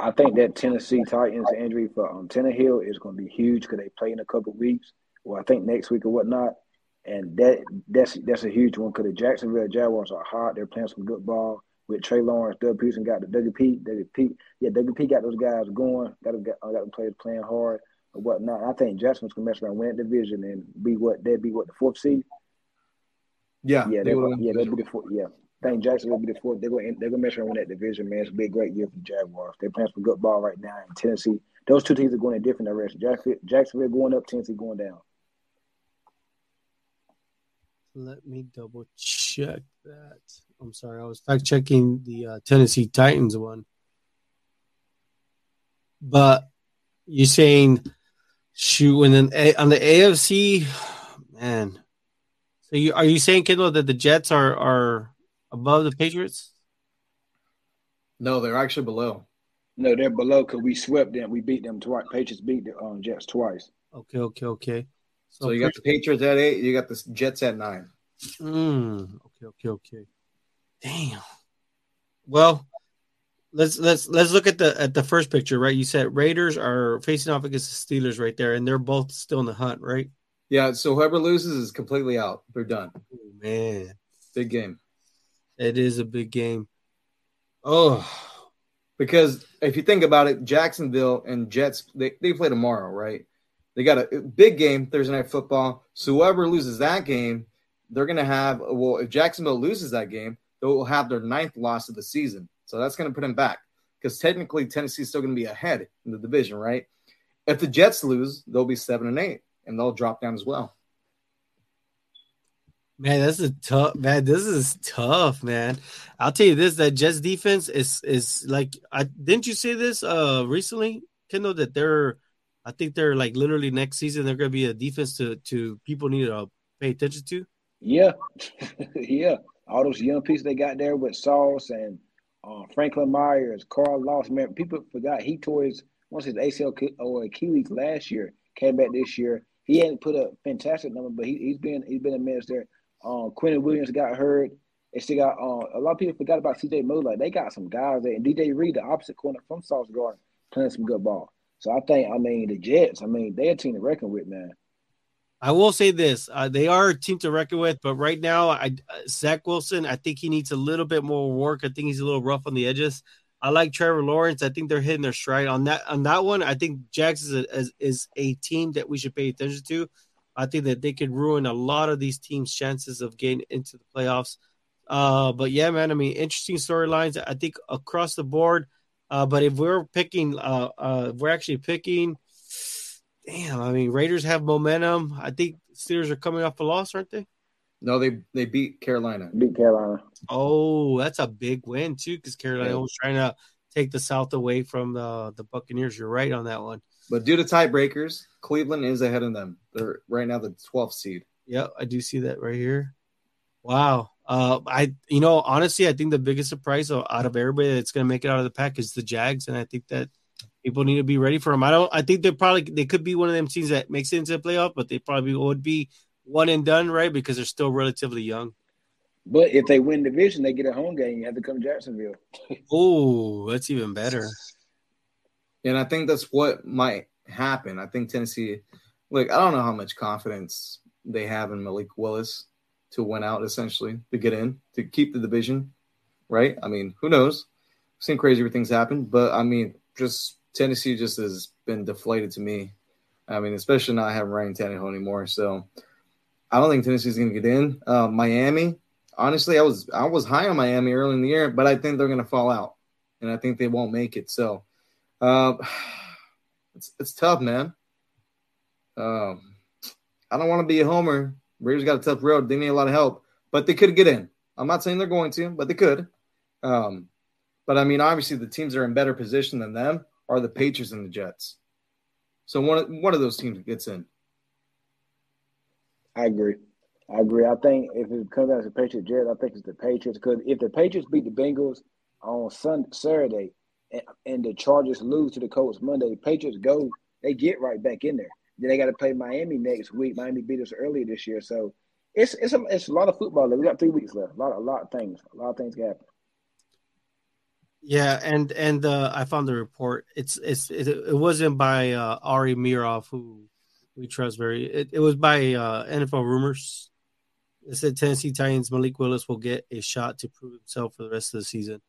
Speaker 6: I think that Tennessee Titans injury for um, Tannehill is going to be huge because they play in a couple weeks. Well, I think next week or whatnot, and that that's that's a huge one because the Jacksonville Jaguars are hot. They're playing some good ball with Trey Lawrence. Doug Pederson got the WP. WP, yeah, WP got those guys going. Got got, got the players playing hard or whatnot. I think Jackson's gonna mess around, win that division, and be what they'd be what the fourth seed.
Speaker 5: Yeah,
Speaker 6: yeah, they, yeah, they'll be the fourth. Yeah, I think Jackson will be the fourth. They're gonna they're gonna mess around win that division, man. It's a big, great year for the Jaguars. They're playing some good ball right now in Tennessee. Those two teams are going in different directions. Jacksonville, Jacksonville going up, Tennessee going down.
Speaker 7: Let me double check that. I'm sorry, I was fact checking the uh, Tennessee Titans one. But you're saying shoot, and then A- on the AFC, man. So you are you saying Kendall that the Jets are are above the Patriots?
Speaker 5: No, they're actually below.
Speaker 6: No, they're below because we swept them. We beat them twice. Patriots beat the um, Jets twice.
Speaker 7: Okay, okay, okay.
Speaker 5: So, you got the Patriots at eight. You got the Jets at nine.
Speaker 7: Mm, okay, okay, okay. Damn. Well, let's let's let's look at the at the first picture, right? You said Raiders are facing off against the Steelers right there, and they're both still in the hunt, right?
Speaker 5: Yeah. So whoever loses is completely out. They're done.
Speaker 7: Oh, man,
Speaker 5: Big game.
Speaker 7: it is a big game. Oh,
Speaker 5: Because if you think about it, Jacksonville and Jets, they, they play tomorrow, right? They got a big game Thursday night football. So whoever loses that game, they're gonna have well, if Jacksonville loses that game, they'll have their ninth loss of the season. So that's gonna put them back. Because technically Tennessee's still gonna be ahead in the division, right? If the Jets lose, they'll be seven and eight, and they'll drop down as well.
Speaker 7: man, this is tough man. This is tough, man. I'll tell you this: that Jets defense is is like. I didn't you say this uh recently, Kendall? That they're, I think they're like literally next season they're gonna be a defense to to people need to pay attention to.
Speaker 6: Yeah, <laughs> yeah. All those young pieces they got there with Sauce and uh, Franklin Myers, Carl Lawson. Man, people forgot he tore his once his ACL or Achilles last year. Came back this year. He hadn't put a fantastic number, but he, he's been he's been a menace there. Um, Quinnen Williams got hurt. They still got uh, a lot of people forgot about CJ Mosley. They got some guys there, and DJ Reed, the opposite corner from Sauce Gardner, playing some good ball. So I think, I mean, the Jets, I mean, they're a team to reckon with, man.
Speaker 7: I will say this: uh, they are a team to reckon with, but right now, I uh, Zach Wilson, I think he needs a little bit more work. I think he's a little rough on the edges. I like Trevor Lawrence. I think they're hitting their stride on that. On that one, I think Jags is a, is, is a team that we should pay attention to. I think that they could ruin a lot of these teams' chances of getting into the playoffs. Uh, but yeah, man, I mean, interesting storylines. I think across the board. Uh, but if we're picking, uh, uh, if we're actually picking. Damn, I mean, Raiders have momentum. I think Steelers are coming off a loss, aren't they?
Speaker 5: No, they they beat Carolina.
Speaker 6: Beat Carolina.
Speaker 7: Oh, that's a big win too, because Carolina
Speaker 5: Yeah.
Speaker 7: was trying to take the South away from the the Buccaneers. You're right on that one.
Speaker 5: But due to tiebreakers, Cleveland is ahead of them. They're right now the 12th seed.
Speaker 7: Yep, I do see that right here. Wow. Uh, I you know honestly, I think the biggest surprise out of everybody that's going to make it out of the pack is the Jags, and I think that people need to be ready for them. I don't. I think they're probably they could be one of them teams that makes it into the playoff, but they probably would be one and done, right? Because they're still relatively young.
Speaker 6: But if they win division, they get a home game. You have to come to Jacksonville. <laughs>
Speaker 7: Oh, that's even better.
Speaker 5: And I think that's what might happen. I think Tennessee, look, I don't know how much confidence they have in Malik Willis to win out, essentially, to get in, to keep the division, right? I mean, who knows? I've seen crazier things happen, but I mean, just Tennessee just has been deflated to me. I mean, especially not having Ryan Tannehill anymore. So I don't think Tennessee's going to get in. Uh, Miami, honestly, I was I was high on Miami early in the year, but I think they're going to fall out, and I think they won't make it. So uh, <sighs> it's it's tough, man. Um, I don't want to be a homer. Raiders got a tough road. They need a lot of help, but they could get in. I'm not saying they're going to, but they could. Um, but I mean, obviously, the teams are in better position than them are the Patriots and the Jets. So one of, one of those teams gets in.
Speaker 6: I agree. I agree. I think if it comes down to Patriots Jets, I think it's the Patriots. Because if the Patriots beat the Bengals on Sunday, Saturday, and, and the Chargers lose to the Colts Monday, the Patriots go, they get right back in there. Then they got to play Miami next week. Miami beat us earlier this year, so it's it's a, it's a lot of football. We got three weeks left. A lot, a lot of things. A lot of things can happen.
Speaker 7: Yeah, and and uh, I found the report. It's it's it, it wasn't by uh, Ari Meirov, who we trust very. It, it was by uh, NFL Rumors. It said Tennessee Titans Malik Willis will get a shot to prove himself for the rest of the season.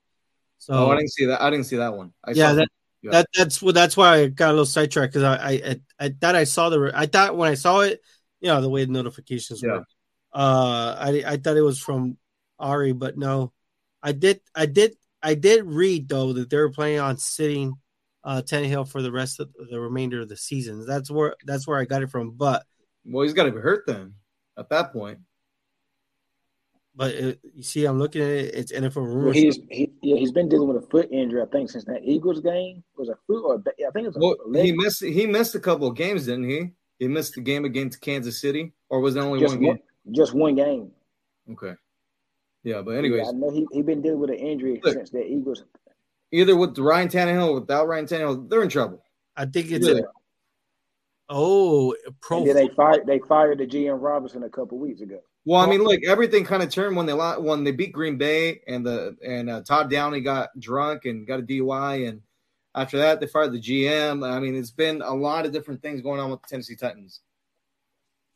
Speaker 7: So
Speaker 5: Oh, I didn't see that. I didn't see that one. I
Speaker 7: yeah,
Speaker 5: saw
Speaker 7: that,
Speaker 5: yeah.
Speaker 7: that that's what that's why I got a little sidetracked because I, I I I thought I saw the I thought when I saw it, you know, the way the notifications
Speaker 5: Yeah.
Speaker 7: work. Uh, I I thought it was from Ari, but no, I did I did I did read though that they were planning on sitting uh Tannehill for the rest of the remainder of the season. That's where that's where I got it from. But
Speaker 5: Well, he's got to be hurt then. At that point,
Speaker 7: But it, you see, I'm looking at it. It's NFL rumors.
Speaker 6: Well, he's he, yeah he's been dealing with a foot injury. I think since that Eagles game it was a foot or a, ba- I think it was a,
Speaker 5: Well,
Speaker 6: a leg.
Speaker 5: he missed he missed a couple of games, didn't he? He missed the game against Kansas City, or was it only
Speaker 6: just
Speaker 5: one
Speaker 6: one,
Speaker 5: game?
Speaker 6: just one game.
Speaker 5: Okay. Yeah, but anyways,
Speaker 6: Yeah, I know he he been dealing with an injury
Speaker 5: Look.
Speaker 6: since that Eagles.
Speaker 5: either with Ryan Tannehill or without Ryan Tannehill, they're in trouble.
Speaker 7: I think it's
Speaker 5: Really.
Speaker 7: a, oh pro.
Speaker 6: And they fired they fired the GM Robinson a couple weeks ago.
Speaker 5: Well, I mean, look, everything kind of turned when they lo- when they beat Green Bay and the and uh, Todd Downing got drunk and got a DUI, and after that they fired the GM. I mean, it's been a lot of different things going on with the Tennessee Titans.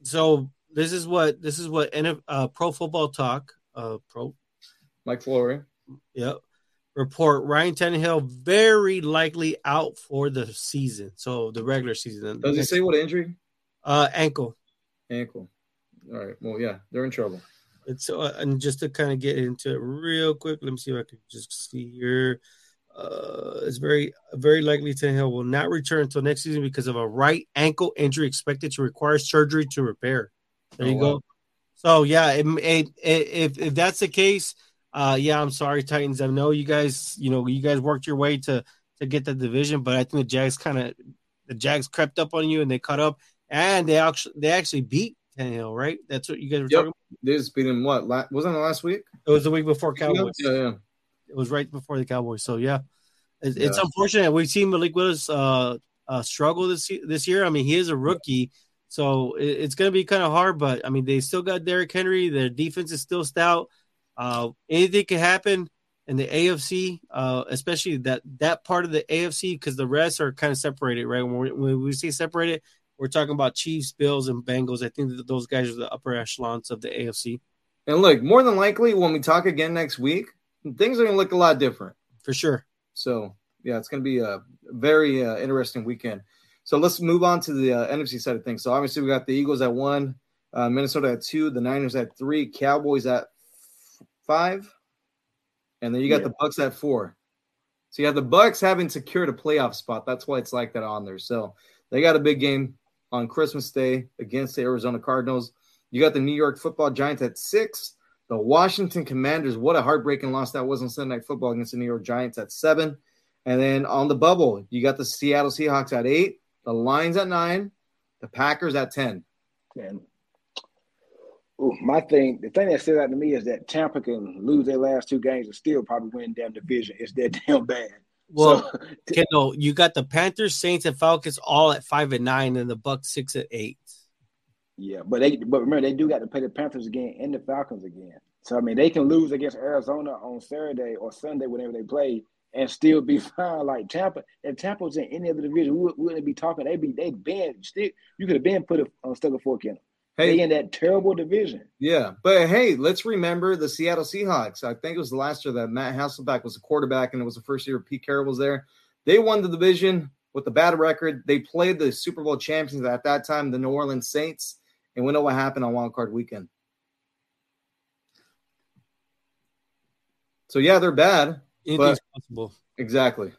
Speaker 7: So this is what this is what NF, uh, Pro Football Talk, uh, Pro,
Speaker 5: Mike Florio,
Speaker 7: yep, report Ryan Tannehill very likely out for the season. So the regular season.
Speaker 5: does he say what injury?
Speaker 7: Uh, ankle.
Speaker 5: Ankle. All right. Well, yeah, they're in trouble.
Speaker 7: It's uh, and just to kind of get into it real quick, let me see if I can just see here. Uh, it's very very likely Tannehill will not return until next season because of a right ankle injury expected to require surgery to repair. There
Speaker 5: Oh,
Speaker 7: you
Speaker 5: wow.
Speaker 7: So yeah, it, it, it, if if that's the case, uh, yeah, I'm sorry, Titans. I know you guys, you know, you guys worked your way to to get the division, but I think the Jags kind of the Jags crept up on you and they caught up, and they actually they actually beat Tannehill, right? That's what you guys were
Speaker 5: Yep.
Speaker 7: talking. about?
Speaker 5: They just beat him. What? La- wasn't it last week?
Speaker 7: It was the week before Cowboys.
Speaker 5: Yeah, yeah.
Speaker 7: It was right before the Cowboys. So yeah, it's, it's unfortunate. We've seen Malik Willis uh, uh, struggle this this year. I mean, he is a rookie, so it, it's going to be kind of hard. But I mean, they still got Derrick Henry. Their defense is still stout. Uh, anything can happen in the AFC, uh, especially that that part of the AFC because the rest are kind of separated, right? When we, when we say separated, we're talking about Chiefs, Bills, and Bengals. I think that those guys are the upper echelons of the AFC
Speaker 5: And look, more than likely, when we talk again next week, things are going to look a lot different.
Speaker 7: for sure.
Speaker 5: So yeah, it's going to be a very uh, interesting weekend. So let's move on to the uh, NFC side of things. So obviously we got the Eagles at one, uh, Minnesota at two, the Niners at three, Cowboys at f- five, and then you got
Speaker 6: Yeah.
Speaker 5: the Bucks at four. So you have the Bucks having secured a playoff spot. That's why it's like that on there. So they got a big game on Christmas Day against the Arizona Cardinals. You got the New York Football Giants at six. The Washington Commanders, what a heartbreaking loss that was on Sunday Night Football against the New York Giants at seven. And then on the bubble, you got the Seattle Seahawks at eight, the Lions at nine, the Packers at 10.
Speaker 6: And ooh, my thing, the thing that stood out to me is that Tampa can lose their last two games and still probably win damn division. It's that <laughs> damn bad.
Speaker 7: Well,
Speaker 6: So, <laughs>
Speaker 7: Kendall, you got the Panthers, Saints, and Falcons all at five and nine, and the Bucks six at eight.
Speaker 6: yeah, but they but remember they do got to play the Panthers again and the Falcons again. So I mean they can lose against Arizona on Saturday or Sunday whenever they play and still be <laughs> fine. Like Tampa, if Tampa was in any other division, we, would- we wouldn't be talking. They'd be they'd been still. You could have been put a on stuck a fork in them. They
Speaker 5: Hey,
Speaker 6: in that terrible division.
Speaker 5: yeah, but hey, let's remember the Seattle Seahawks. I think it was the last year that Matt Hasselbeck was a quarterback, and it was the first year Pete Carroll was there. They won the division with a bad record. They played the Super Bowl champions at that time, the New Orleans Saints, and we know what happened on Wild Card Weekend. So yeah, they're bad.
Speaker 7: Anything's
Speaker 5: But-
Speaker 7: possible.
Speaker 5: Exactly.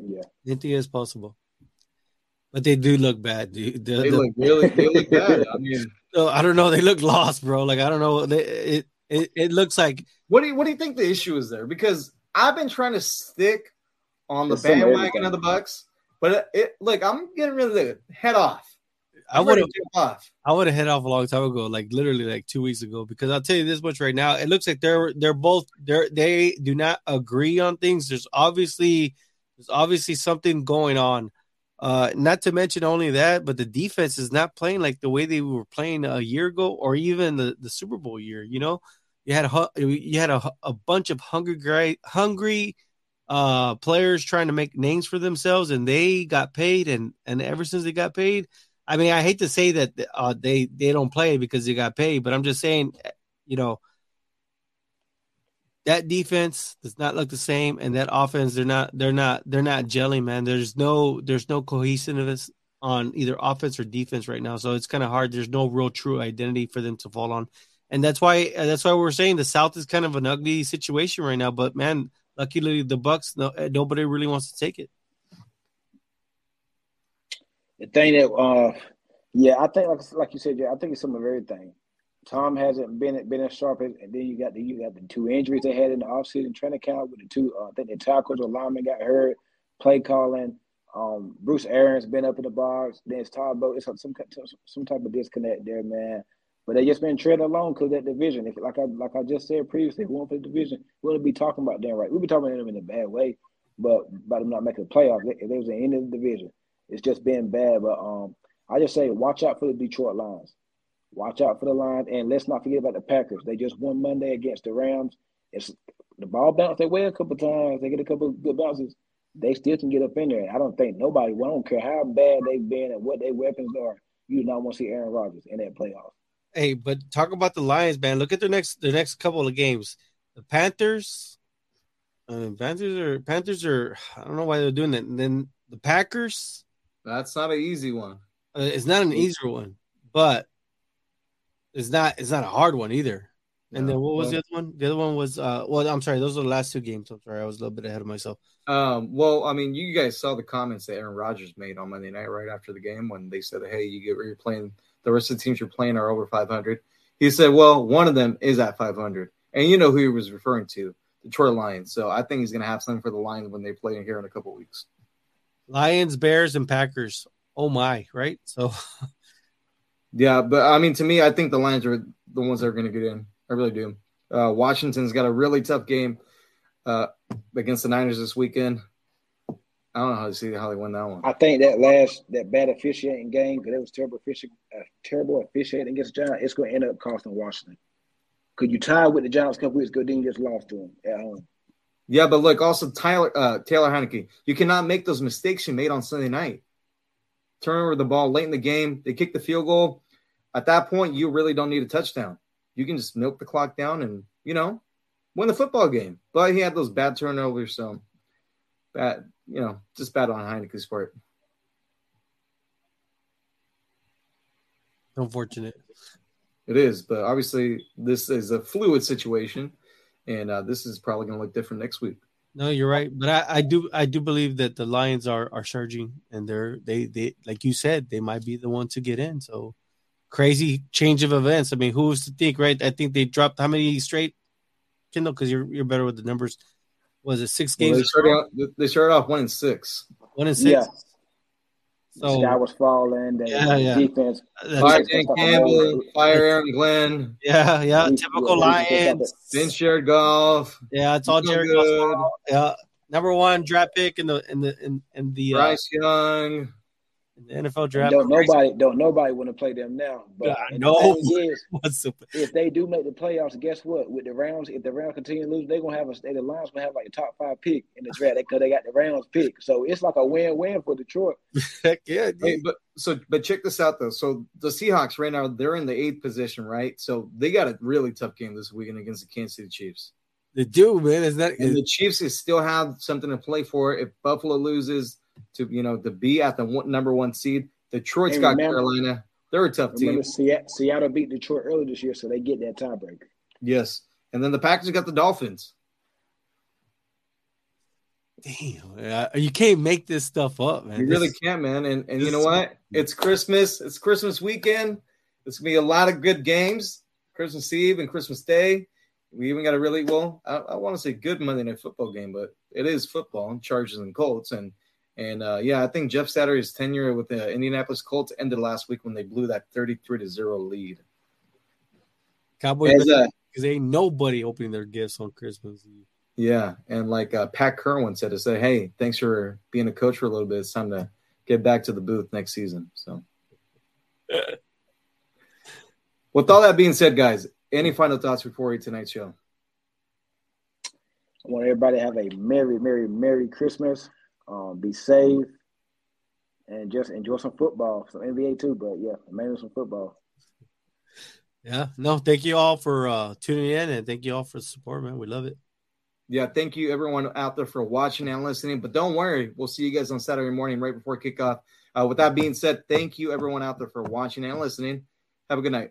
Speaker 6: Yeah,
Speaker 7: Anything is possible. But they do look bad, dude. The-
Speaker 5: They
Speaker 7: the-
Speaker 5: look really, they look bad. I mean, <laughs>
Speaker 7: no, I don't know. They look lost, bro. Like I don't know. They, it, it it looks like
Speaker 5: what do you what do you think the issue is there? Because I've been trying to stick on the
Speaker 6: It's of
Speaker 5: bandwagon of the Bucks, but it, it like I'm getting rid of the head off.
Speaker 7: I would have. I would have head off a long time ago, like literally like two weeks ago. Because I'll tell you this much right now, it looks like they're they're both they're they do not agree on things. There's obviously there's obviously something going on. Uh, not to mention only that, but the defense is not playing like the way they were playing a year ago, or even the, the Super Bowl year. You know, you had a you had a, a bunch of hungry hungry uh players trying to make names for themselves, and they got paid, and and ever since they got paid, I mean, I hate to say that uh, they they don't play because they got paid, but I'm just saying, you know, that defense does not look the same, and that offense they're not they're not they're not gelling, man. There's no there's no cohesiveness on either offense or defense right now, so it's kind of hard. There's no real true identity for them to fall on, and that's why that's why we're saying the South is kind of an ugly situation right now. But man, luckily the Bucks, no, nobody really wants to take it.
Speaker 6: The thing that uh, yeah, I think like like you said, yeah, I think it's some of everything. Tom hasn't been been as sharp as, and then you got the you got the two injuries they had in the offseason training camp with the two. Uh, I think the tackles or lineman got hurt. Play calling. Um, Bruce Arians been up in the box. Then it's Todd Bowles. It's some some type of disconnect there, man. But they just been treading along because that division. If like I like I just said previously, if we want for the division, we wouldn't be talking about them right. We'd be talking about them in a bad way, but about them not making the playoffs. If they was the end of the division, it's just been bad. But um, I just say watch out for the Detroit Lions. Watch out for the Lions, and let's not forget about the Packers. They just won Monday against the Rams. It's the ball bounced their way a couple times. They get a couple good bounces. They still can get up in there. I don't think nobody. Well, I don't care how bad they've been and what their weapons are. You do not want to see Aaron Rodgers in that playoff.
Speaker 7: Hey, but talk about the Lions, man. Look at their next their next couple of games. The Panthers, uh, Panthers are Panthers are. I don't know why they're doing that. And then the Packers.
Speaker 5: That's not an easy one.
Speaker 7: Uh, it's not an easier one, but it's not it's not a hard one either. And no, then what was well, the other one? The other one was uh well, I'm sorry, those are the last two games. I'm sorry, I was a little bit ahead of myself.
Speaker 5: Um, well, I mean, you guys saw the comments that Aaron Rodgers made on Monday night right after the game when they said, Hey, you get you're playing the rest of the teams you're playing are over 500. He said, Well, one of them is at 500. And you know who he was referring to, Detroit Lions. So I think he's going to have something for the Lions when they play here in a couple weeks.
Speaker 7: Lions, Bears, and Packers. Oh my, right? So
Speaker 5: Yeah, but I mean, to me, I think the Lions are the ones that are going to get in. I really do. Uh, Washington's got a really tough game uh, against the Niners this weekend. I don't know how to see how they win that one.
Speaker 6: I think that last that bad officiating game because it was terrible officiating, uh, terrible officiating against the Giants. It's going to end up costing Washington. Could you tie with the Giants a couple weeks ago? Then you just lost to them at home.
Speaker 5: Yeah, but look, also Tyler uh, Taylor Heinicke, you cannot make those mistakes you made on Sunday night turn over the ball late in the game. They kick the field goal. At that point, you really don't need a touchdown. You can just milk the clock down and, you know, win the football game. But he had those bad turnovers, so bad, you know, just bad on Heinicke's part.
Speaker 7: Unfortunate.
Speaker 5: It is, but obviously this is a fluid situation, and uh, this is probably going to look different next week.
Speaker 7: No, you're right, but I, I, do I do believe that the Lions are are surging, and they're they they like you said they might be the one to get in. So crazy change of events. I mean, who's to think, right? I think they dropped how many straight, Kendall? Because you're you're better with the numbers. Was it six games? Well,
Speaker 5: they, started off, they started off one and six.
Speaker 7: One and six. Yeah.
Speaker 6: So sky was falling. The
Speaker 7: yeah, yeah.
Speaker 6: defense.
Speaker 5: Fire Dan Campbell, fire Aaron Glenn.
Speaker 7: Yeah, yeah. Typical Lions.
Speaker 5: Then Jared Goff.
Speaker 7: Yeah, it's all Jared Goff. Yeah, number one draft pick in the in the in, in the
Speaker 5: uh, Bryce uh, Young
Speaker 7: the NFL draft.
Speaker 6: Don't nobody don't nobody want to play them now. But
Speaker 7: no,
Speaker 6: is, <laughs> if they do make the playoffs, guess what? With the Rams, if the Rams continue to lose, they're gonna have a the Lions gonna have like a top five pick in the draft because they got the Rams pick. So it's like a win win for Detroit. <laughs>
Speaker 7: Heck yeah,
Speaker 5: hey, but so but check this out though. So the Seahawks right now they're in the eighth position, right? So they got a really tough game this weekend against the Kansas City Chiefs.
Speaker 7: They do, man. Is that
Speaker 5: and the Chiefs is still have something to play for if Buffalo loses to you know to be at the one, number one seed. Detroit's and got remember, Carolina. They're a tough team.
Speaker 6: Seattle beat Detroit early this year, so they get that tiebreaker.
Speaker 5: Yes, and then the Packers got the Dolphins.
Speaker 7: Damn, uh, you can't make this stuff up, man.
Speaker 5: You
Speaker 7: this,
Speaker 5: really can't, man. And and you know what? It's Christmas. It's Christmas weekend. It's gonna be a lot of good games. Christmas Eve and Christmas Day. We even got a really well. I, I want to say good Monday Night Football game, but it is football. Chargers and Colts, and and uh, yeah, I think Jeff Saturday's tenure with the Indianapolis Colts ended last week when they blew that 33 to 0 lead.
Speaker 7: Cowboys, because uh, ain't nobody opening their gifts on Christmas Eve.
Speaker 5: Yeah, and like uh, Pat Kirwan said to say, "Hey, thanks for being a coach for a little bit. It's time to get back to the booth next season." So, <laughs> with all that being said, guys, any final thoughts before we tonight's show?
Speaker 6: I want everybody to have a merry, merry, merry Christmas um, be safe, and just enjoy some football, some NBA too. But yeah, mainly some football.
Speaker 7: Yeah, no, thank you all for uh, tuning in, and thank you all for the support, man. We love it.
Speaker 5: Yeah, thank you everyone out there for watching and listening. But don't worry, we'll see you guys on Saturday morning right before kickoff. Uh, with that being said, thank you everyone out there for watching and listening. Have a good night.